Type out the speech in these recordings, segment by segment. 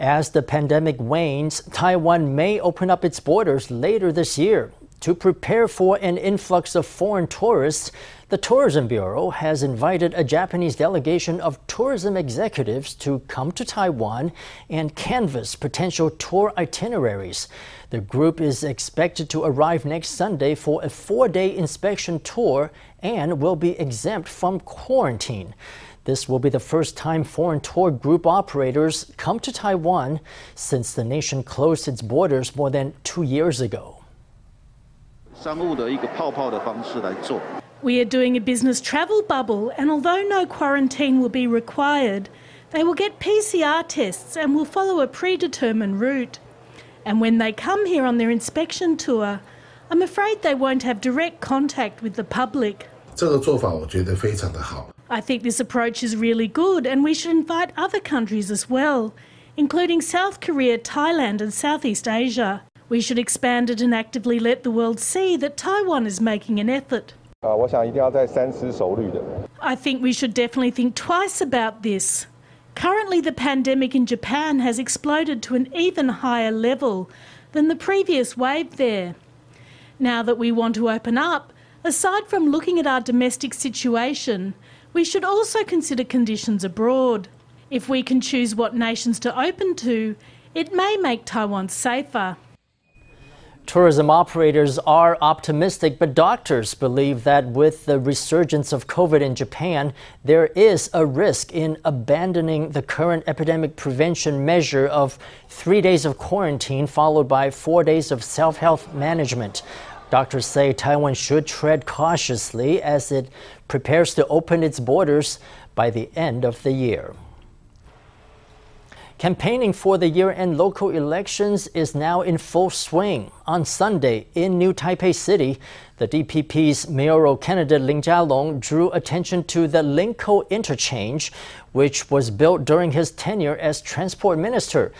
As the pandemic wanes, Taiwan may open up its borders later this year. To prepare for an influx of foreign tourists, the Tourism Bureau has invited a Japanese delegation of tourism executives to come to Taiwan and canvass potential tour itineraries. The group is expected to arrive next Sunday for a four day inspection tour and will be exempt from quarantine. This will be the first time foreign tour group operators come to Taiwan since the nation closed its borders more than two years ago. We are doing a business travel bubble, and although no quarantine will be required, they will get PCR tests and will follow a predetermined route. And when they come here on their inspection tour, I'm afraid they won't have direct contact with the public. I think this approach is really good, and we should invite other countries as well, including South Korea, Thailand, and Southeast Asia. We should expand it and actively let the world see that Taiwan is making an effort. Uh, I think we should definitely think twice about this. Currently, the pandemic in Japan has exploded to an even higher level than the previous wave there. Now that we want to open up, aside from looking at our domestic situation, we should also consider conditions abroad. If we can choose what nations to open to, it may make Taiwan safer. Tourism operators are optimistic, but doctors believe that with the resurgence of COVID in Japan, there is a risk in abandoning the current epidemic prevention measure of three days of quarantine followed by four days of self health management. Doctors say Taiwan should tread cautiously as it prepares to open its borders by the end of the year. Campaigning for the year end local elections is now in full swing. On Sunday in New Taipei City, the DPP's mayoral candidate Lin Jialong drew attention to the Linkou interchange, which was built during his tenure as transport minister.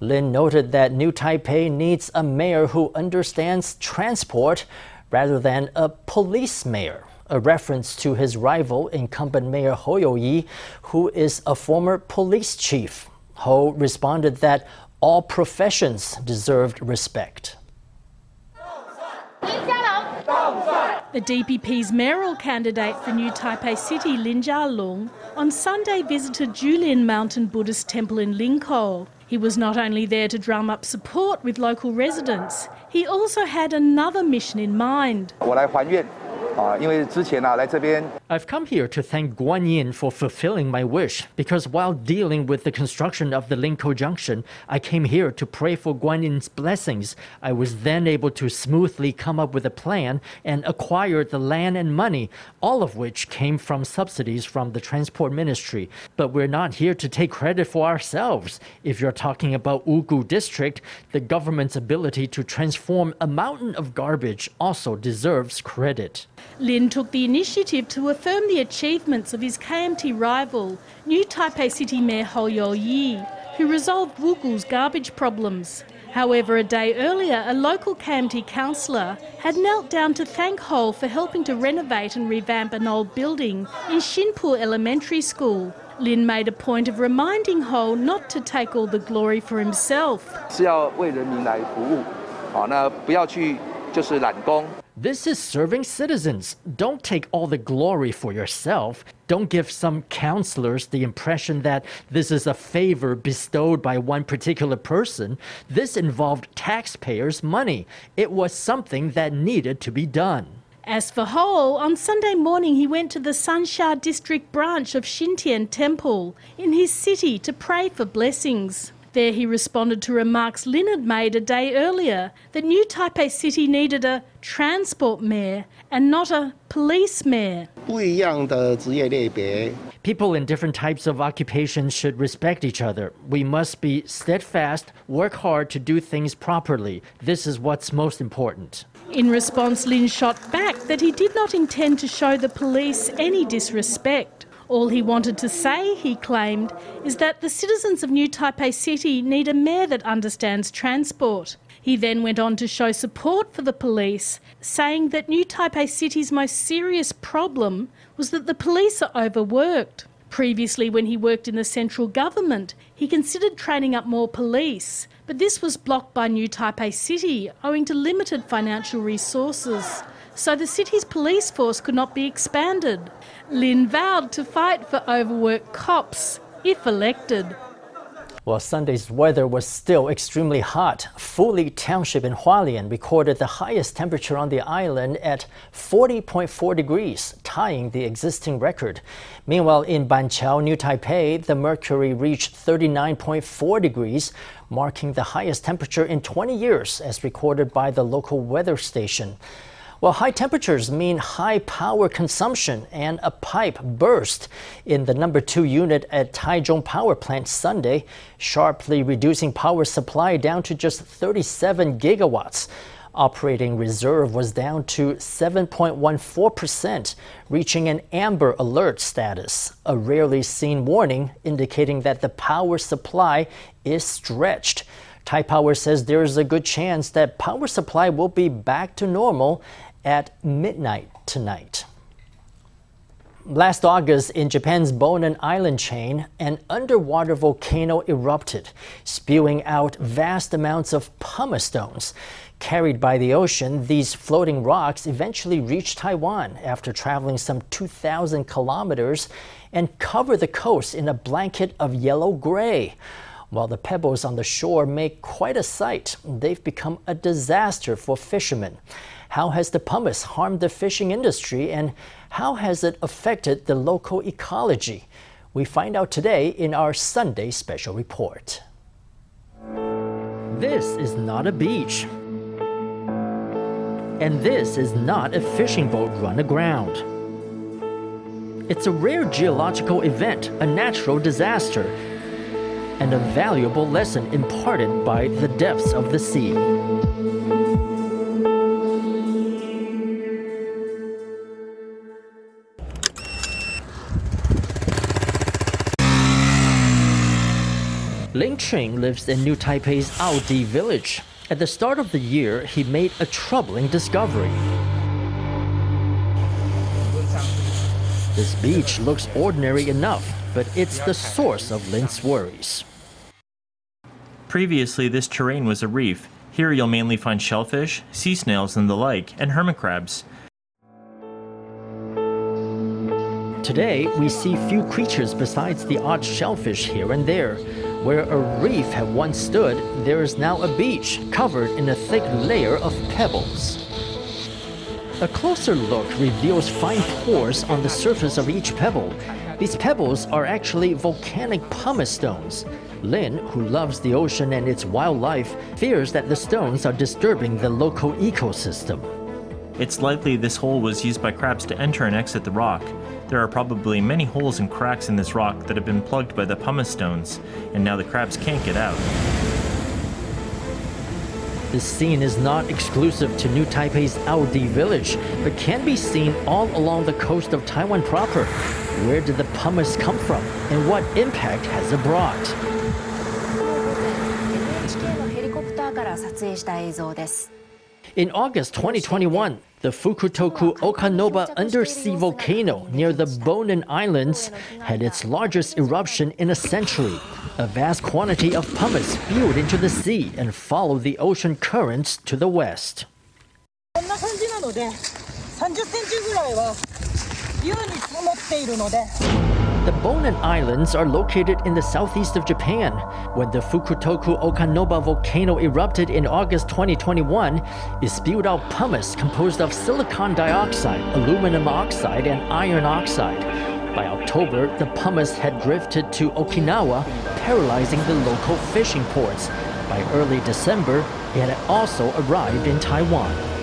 Lin noted that New Taipei needs a mayor who understands transport rather than a police mayor a reference to his rival, incumbent Mayor Hou You-yi, who is a former police chief. Ho responded that all professions deserved respect. The DPP's mayoral candidate for New Taipei City, Lin Jia-lung, on Sunday visited Julian Mountain Buddhist Temple in Linkou. He was not only there to drum up support with local residents, he also had another mission in mind. I've come here to thank Guan Yin for fulfilling my wish because while dealing with the construction of the Linkou Junction, I came here to pray for Guan Yin's blessings. I was then able to smoothly come up with a plan and acquire the land and money, all of which came from subsidies from the Transport Ministry. But we're not here to take credit for ourselves. If you're talking about Wugu District, the government's ability to transform a mountain of garbage also deserves credit. Lin took the initiative to affirm the achievements of his KMT rival, New Taipei City Mayor Ho You-yi, who resolved Wugu's garbage problems. However, a day earlier, a local KMT councillor had knelt down to thank Ho for helping to renovate and revamp an old building in Xinpu Elementary School. Lin made a point of reminding Ho not to take all the glory for himself. This is serving citizens. Don't take all the glory for yourself. Don't give some counselors the impression that this is a favor bestowed by one particular person. This involved taxpayers' money. It was something that needed to be done. As for Ho, on Sunday morning he went to the Sanxia district branch of Xintian Temple in his city to pray for blessings. There he responded to remarks Lin had made a day earlier that New Taipei City needed a transport mayor and not a police mayor. People in different types of occupations should respect each other. We must be steadfast, work hard to do things properly. This is what's most important. In response, Lin shot back that he did not intend to show the police any disrespect. All he wanted to say, he claimed, is that the citizens of New Taipei City need a mayor that understands transport. He then went on to show support for the police, saying that New Taipei City's most serious problem was that the police are overworked. Previously, when he worked in the central government, He considered training up more police, but this was blocked by New Taipei City owing to limited financial resources. So the city's police force could not be expanded. Lin vowed to fight for overworked cops if elected. Well, Sunday's weather was still extremely hot. Fuli Township in Hualien recorded the highest temperature on the island at 40.4 degrees, tying the existing record. Meanwhile, in Banqiao, New Taipei, the mercury reached 39.4 degrees, marking the highest temperature in 20 years, as recorded by the local weather station. Well, high temperatures mean high power consumption, and a pipe burst in the number two unit at Taichung Power Plant Sunday, sharply reducing power supply down to just 37 gigawatts. Operating reserve was down to 7.14%, reaching an amber alert status, a rarely seen warning indicating that the power supply is stretched. Tai Power says there is a good chance that power supply will be back to normal at midnight tonight. Last August, in Japan's Bonin Island chain, an underwater volcano erupted, spewing out vast amounts of pumice stones. Carried by the ocean, these floating rocks eventually reached Taiwan after traveling some 2,000 kilometers and cover the coast in a blanket of yellow gray. While the pebbles on the shore make quite a sight, they've become a disaster for fishermen. How has the pumice harmed the fishing industry and how has it affected the local ecology? We find out today in our Sunday special report. This is not a beach. And this is not a fishing boat run aground. It's a rare geological event, a natural disaster, and a valuable lesson imparted by the depths of the sea. Ching lives in New Taipei's Aodi village. At the start of the year, he made a troubling discovery. This beach looks ordinary enough, but it's the source of Lin's worries. Previously, this terrain was a reef. Here you'll mainly find shellfish, sea snails, and the like, and hermit crabs. Today, we see few creatures besides the odd shellfish here and there. Where a reef had once stood, there is now a beach covered in a thick layer of pebbles. A closer look reveals fine pores on the surface of each pebble. These pebbles are actually volcanic pumice stones. Lin, who loves the ocean and its wildlife, fears that the stones are disturbing the local ecosystem. It's likely this hole was used by crabs to enter and exit the rock. There are probably many holes and cracks in this rock that have been plugged by the pumice stones, and now the crabs can't get out. This scene is not exclusive to New Taipei's Aodi village, but can be seen all along the coast of Taiwan proper. Where did the pumice come from, and what impact has it brought? In August 2021, the Fukutoku Okanoba undersea volcano near the Bonin Islands had its largest eruption in a century. A vast quantity of pumice spewed into the sea and followed the ocean currents to the west. The Bonin Islands are located in the southeast of Japan. When the Fukutoku Okanoba volcano erupted in August 2021, it spewed out pumice composed of silicon dioxide, aluminum oxide, and iron oxide. By October, the pumice had drifted to Okinawa, paralyzing the local fishing ports. By early December, it had also arrived in Taiwan.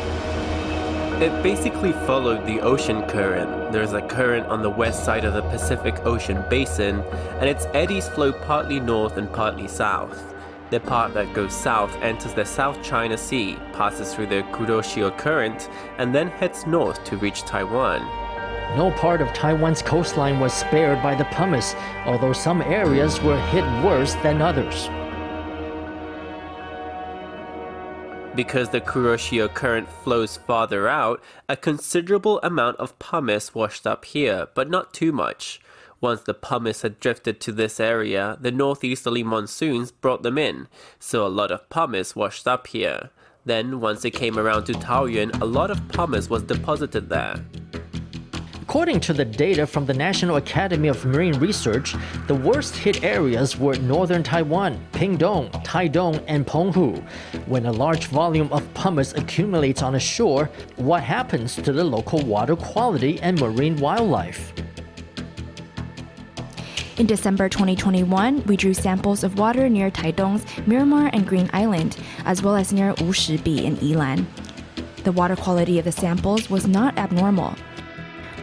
It basically followed the ocean current. There's a current on the west side of the Pacific Ocean basin, and its eddies flow partly north and partly south. The part that goes south enters the South China Sea, passes through the Kuroshio Current, and then heads north to reach Taiwan. No part of Taiwan's coastline was spared by the pumice, although some areas were hit worse than others. Because the Kuroshio current flows farther out, a considerable amount of pumice washed up here, but not too much. Once the pumice had drifted to this area, the northeasterly monsoons brought them in, so a lot of pumice washed up here. Then, once it came around to Taoyuan, a lot of pumice was deposited there. According to the data from the National Academy of Marine Research, the worst hit areas were northern Taiwan, Pingdong, Taidong, and Penghu. When a large volume of pumice accumulates on a shore, what happens to the local water quality and marine wildlife? In December 2021, we drew samples of water near Taidong's Miramar and Green Island, as well as near Wushibi in Yilan. The water quality of the samples was not abnormal.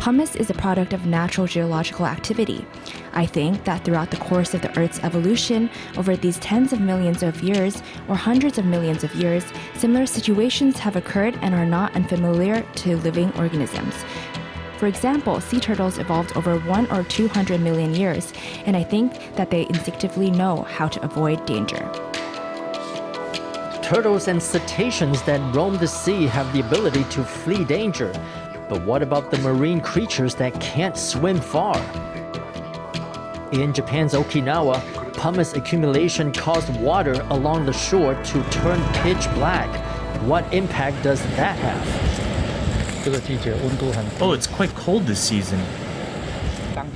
Pumice is a product of natural geological activity. I think that throughout the course of the Earth's evolution, over these tens of millions of years or hundreds of millions of years, similar situations have occurred and are not unfamiliar to living organisms. For example, sea turtles evolved over one or 200 million years, and I think that they instinctively know how to avoid danger. Turtles and cetaceans that roam the sea have the ability to flee danger. But what about the marine creatures that can't swim far? In Japan's Okinawa, pumice accumulation caused water along the shore to turn pitch black. What impact does that have? Oh, it's quite cold this season.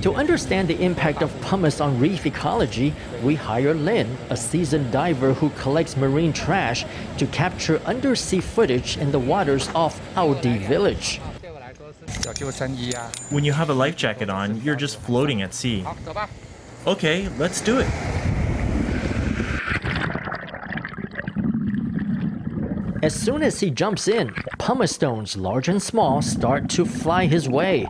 To understand the impact of pumice on reef ecology, we hire Lin, a seasoned diver who collects marine trash, to capture undersea footage in the waters off Aodi village. When you have a life jacket on, you're just floating at sea. Okay, let's do it. As soon as he jumps in, pumice stones, large and small, start to fly his way.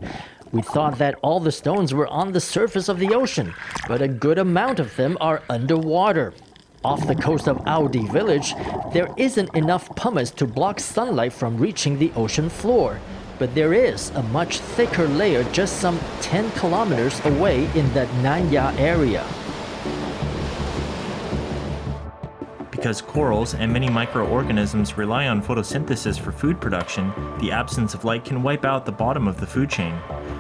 We thought that all the stones were on the surface of the ocean, but a good amount of them are underwater. Off the coast of Aodi village, there isn't enough pumice to block sunlight from reaching the ocean floor. But there is a much thicker layer just some 10 kilometers away in the Nanya area. Because corals and many microorganisms rely on photosynthesis for food production, the absence of light can wipe out the bottom of the food chain.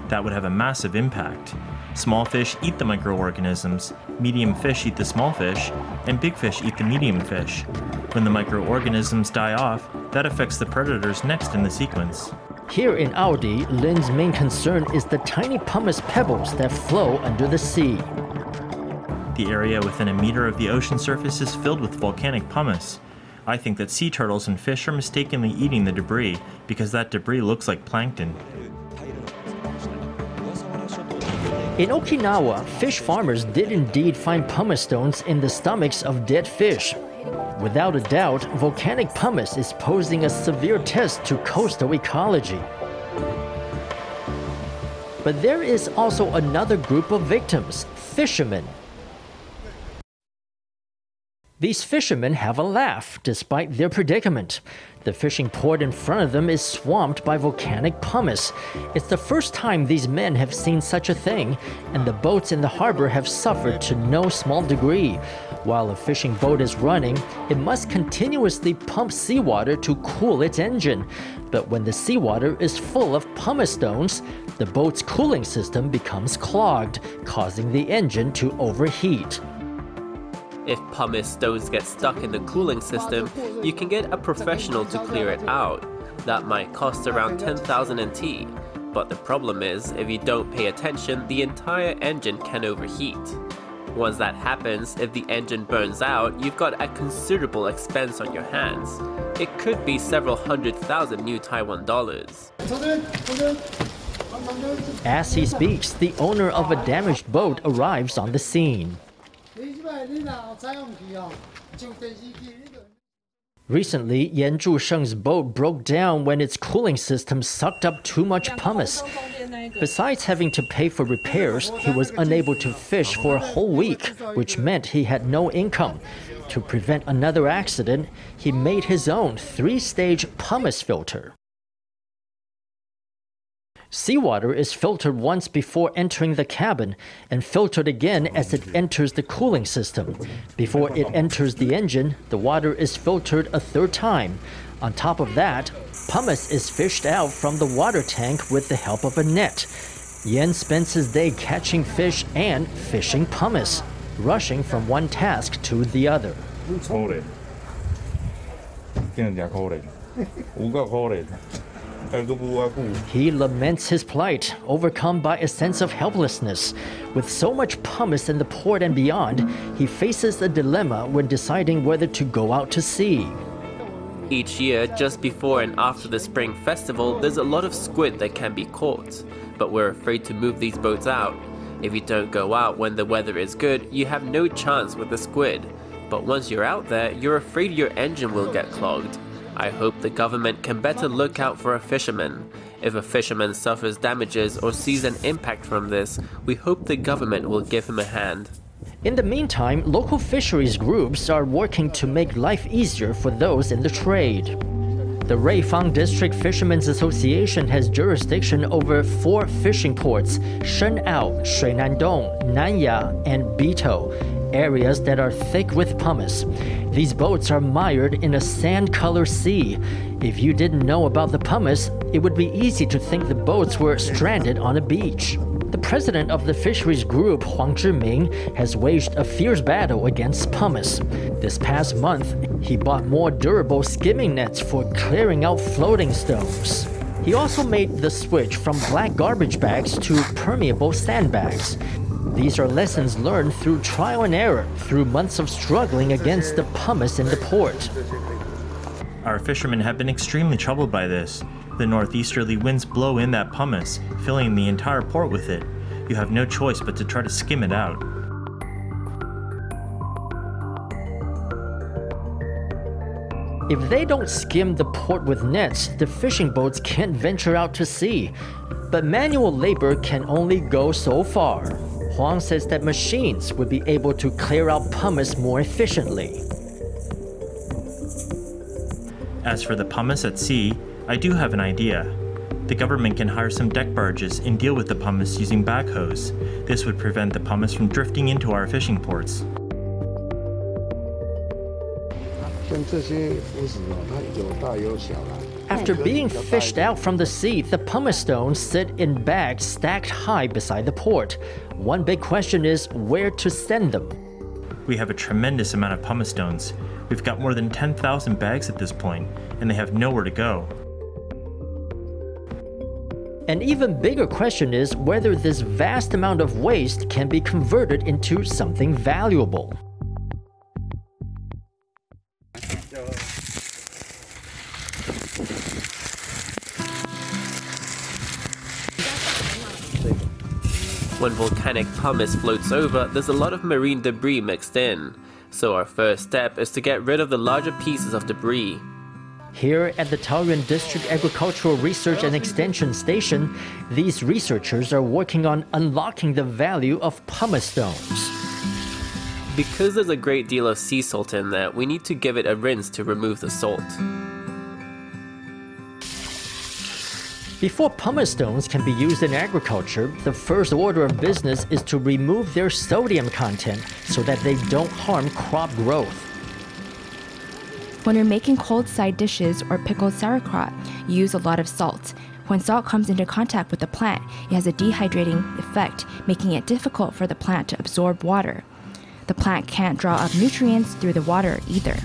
That would have a massive impact. Small fish eat the microorganisms, medium fish eat the small fish, and big fish eat the medium fish. When the microorganisms die off, that affects the predators next in the sequence. Here in Aodi, Lin's main concern is the tiny pumice pebbles that flow under the sea. The area within a meter of the ocean surface is filled with volcanic pumice. I think that sea turtles and fish are mistakenly eating the debris because that debris looks like plankton. In Okinawa, fish farmers did indeed find pumice stones in the stomachs of dead fish. Without a doubt, volcanic pumice is posing a severe test to coastal ecology. But there is also another group of victims fishermen. These fishermen have a laugh despite their predicament. The fishing port in front of them is swamped by volcanic pumice. It's the first time these men have seen such a thing, and the boats in the harbor have suffered to no small degree. While a fishing boat is running, it must continuously pump seawater to cool its engine. But when the seawater is full of pumice stones, the boat's cooling system becomes clogged, causing the engine to overheat. If pumice stones get stuck in the cooling system, you can get a professional to clear it out. That might cost around 10,000 NT. But the problem is, if you don't pay attention, the entire engine can overheat. Once that happens, if the engine burns out, you've got a considerable expense on your hands. It could be several hundred thousand new Taiwan dollars. As he speaks, the owner of a damaged boat arrives on the scene. Recently, Yan Zhusheng's boat broke down when its cooling system sucked up too much pumice. Besides having to pay for repairs, he was unable to fish for a whole week, which meant he had no income. To prevent another accident, he made his own three stage pumice filter. Seawater is filtered once before entering the cabin and filtered again as it enters the cooling system. Before it enters the engine, the water is filtered a third time. On top of that, pumice is fished out from the water tank with the help of a net. Yen spends his day catching fish and fishing pumice, rushing from one task to the other. He laments his plight, overcome by a sense of helplessness. With so much pumice in the port and beyond, he faces a dilemma when deciding whether to go out to sea. Each year, just before and after the Spring Festival, there's a lot of squid that can be caught, but we're afraid to move these boats out. If you don't go out when the weather is good, you have no chance with the squid. But once you're out there, you're afraid your engine will get clogged. I hope the government can better look out for a fisherman. If a fisherman suffers damages or sees an impact from this, we hope the government will give him a hand. In the meantime, local fisheries groups are working to make life easier for those in the trade. The Ruifang District Fishermen's Association has jurisdiction over four fishing ports Shenao, Shuinandong, Nanya, and Bitou, areas that are thick with pumice. These boats are mired in a sand colored sea. If you didn't know about the pumice, it would be easy to think the boats were stranded on a beach. The president of the fisheries group, Huang Zhiming, has waged a fierce battle against pumice. This past month, he bought more durable skimming nets for clearing out floating stones. He also made the switch from black garbage bags to permeable sandbags. These are lessons learned through trial and error, through months of struggling against the pumice in the port. Our fishermen have been extremely troubled by this. The northeasterly winds blow in that pumice, filling the entire port with it. You have no choice but to try to skim it out. If they don't skim the port with nets, the fishing boats can't venture out to sea. But manual labor can only go so far. Huang says that machines would be able to clear out pumice more efficiently. As for the pumice at sea, I do have an idea. The government can hire some deck barges and deal with the pumice using backhoes. This would prevent the pumice from drifting into our fishing ports. After being fished out from the sea, the pumice stones sit in bags stacked high beside the port. One big question is where to send them. We have a tremendous amount of pumice stones. We've got more than 10,000 bags at this point, and they have nowhere to go. An even bigger question is whether this vast amount of waste can be converted into something valuable. When volcanic pumice floats over, there's a lot of marine debris mixed in. So our first step is to get rid of the larger pieces of debris. Here at the Taoyuan District Agricultural Research and Extension Station, these researchers are working on unlocking the value of pumice stones. Because there's a great deal of sea salt in there, we need to give it a rinse to remove the salt. Before pumice stones can be used in agriculture, the first order of business is to remove their sodium content so that they don't harm crop growth. When you're making cold side dishes or pickled sauerkraut, you use a lot of salt. When salt comes into contact with the plant, it has a dehydrating effect, making it difficult for the plant to absorb water. The plant can't draw up nutrients through the water either.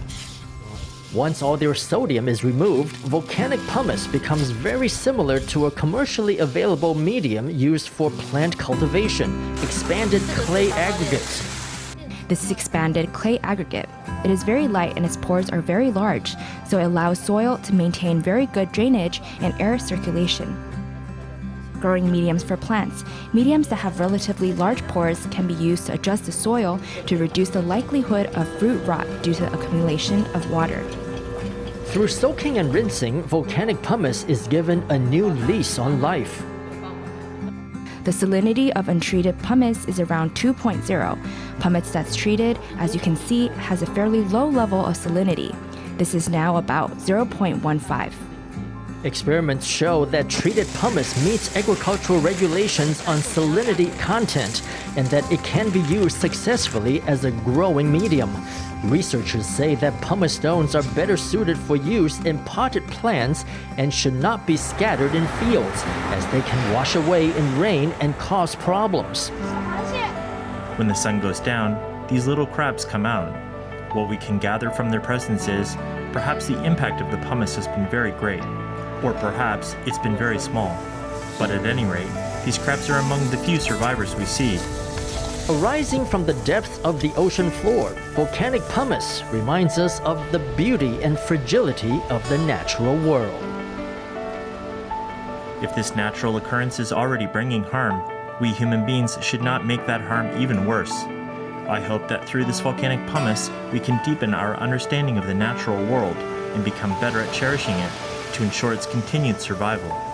Once all their sodium is removed, volcanic pumice becomes very similar to a commercially available medium used for plant cultivation expanded clay aggregate. This is expanded clay aggregate. It is very light and its pores are very large, so it allows soil to maintain very good drainage and air circulation. Growing mediums for plants. Mediums that have relatively large pores can be used to adjust the soil to reduce the likelihood of fruit rot due to accumulation of water. Through soaking and rinsing, volcanic pumice is given a new lease on life. The salinity of untreated pumice is around 2.0. Pumice that's treated, as you can see, has a fairly low level of salinity. This is now about 0.15. Experiments show that treated pumice meets agricultural regulations on salinity content and that it can be used successfully as a growing medium. Researchers say that pumice stones are better suited for use in potted plants and should not be scattered in fields, as they can wash away in rain and cause problems. When the sun goes down, these little crabs come out. What we can gather from their presence is perhaps the impact of the pumice has been very great, or perhaps it's been very small. But at any rate, these crabs are among the few survivors we see. Arising from the depths of the ocean floor, volcanic pumice reminds us of the beauty and fragility of the natural world. If this natural occurrence is already bringing harm, we human beings should not make that harm even worse. I hope that through this volcanic pumice, we can deepen our understanding of the natural world and become better at cherishing it to ensure its continued survival.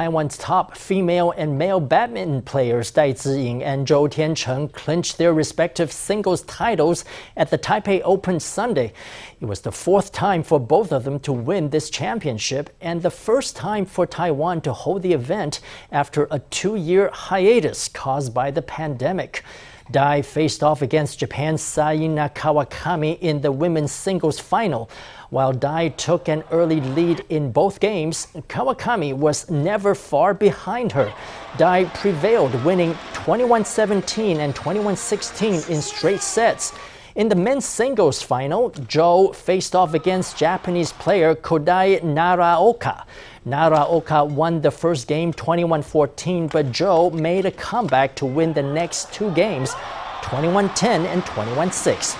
Taiwan's top female and male badminton players Dai Ziying and Zhou Tiancheng clinched their respective singles titles at the Taipei Open Sunday. It was the fourth time for both of them to win this championship and the first time for Taiwan to hold the event after a two year hiatus caused by the pandemic. Dai faced off against Japan's Saina Kawakami in the women's singles final. While Dai took an early lead in both games, Kawakami was never far behind her. Dai prevailed, winning 21 17 and 21 16 in straight sets. In the men's singles final, Zhou faced off against Japanese player Kodai Naraoka. Naraoka won the first game 21 14, but Zhou made a comeback to win the next two games 21 10 and 21 6.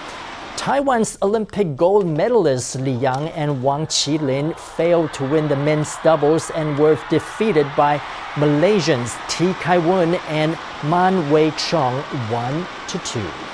Taiwan's Olympic gold medalists Li Yang and Wang Qilin failed to win the men's doubles and were defeated by Malaysians Tee Kai Wun and Man Wei Chong 1 2.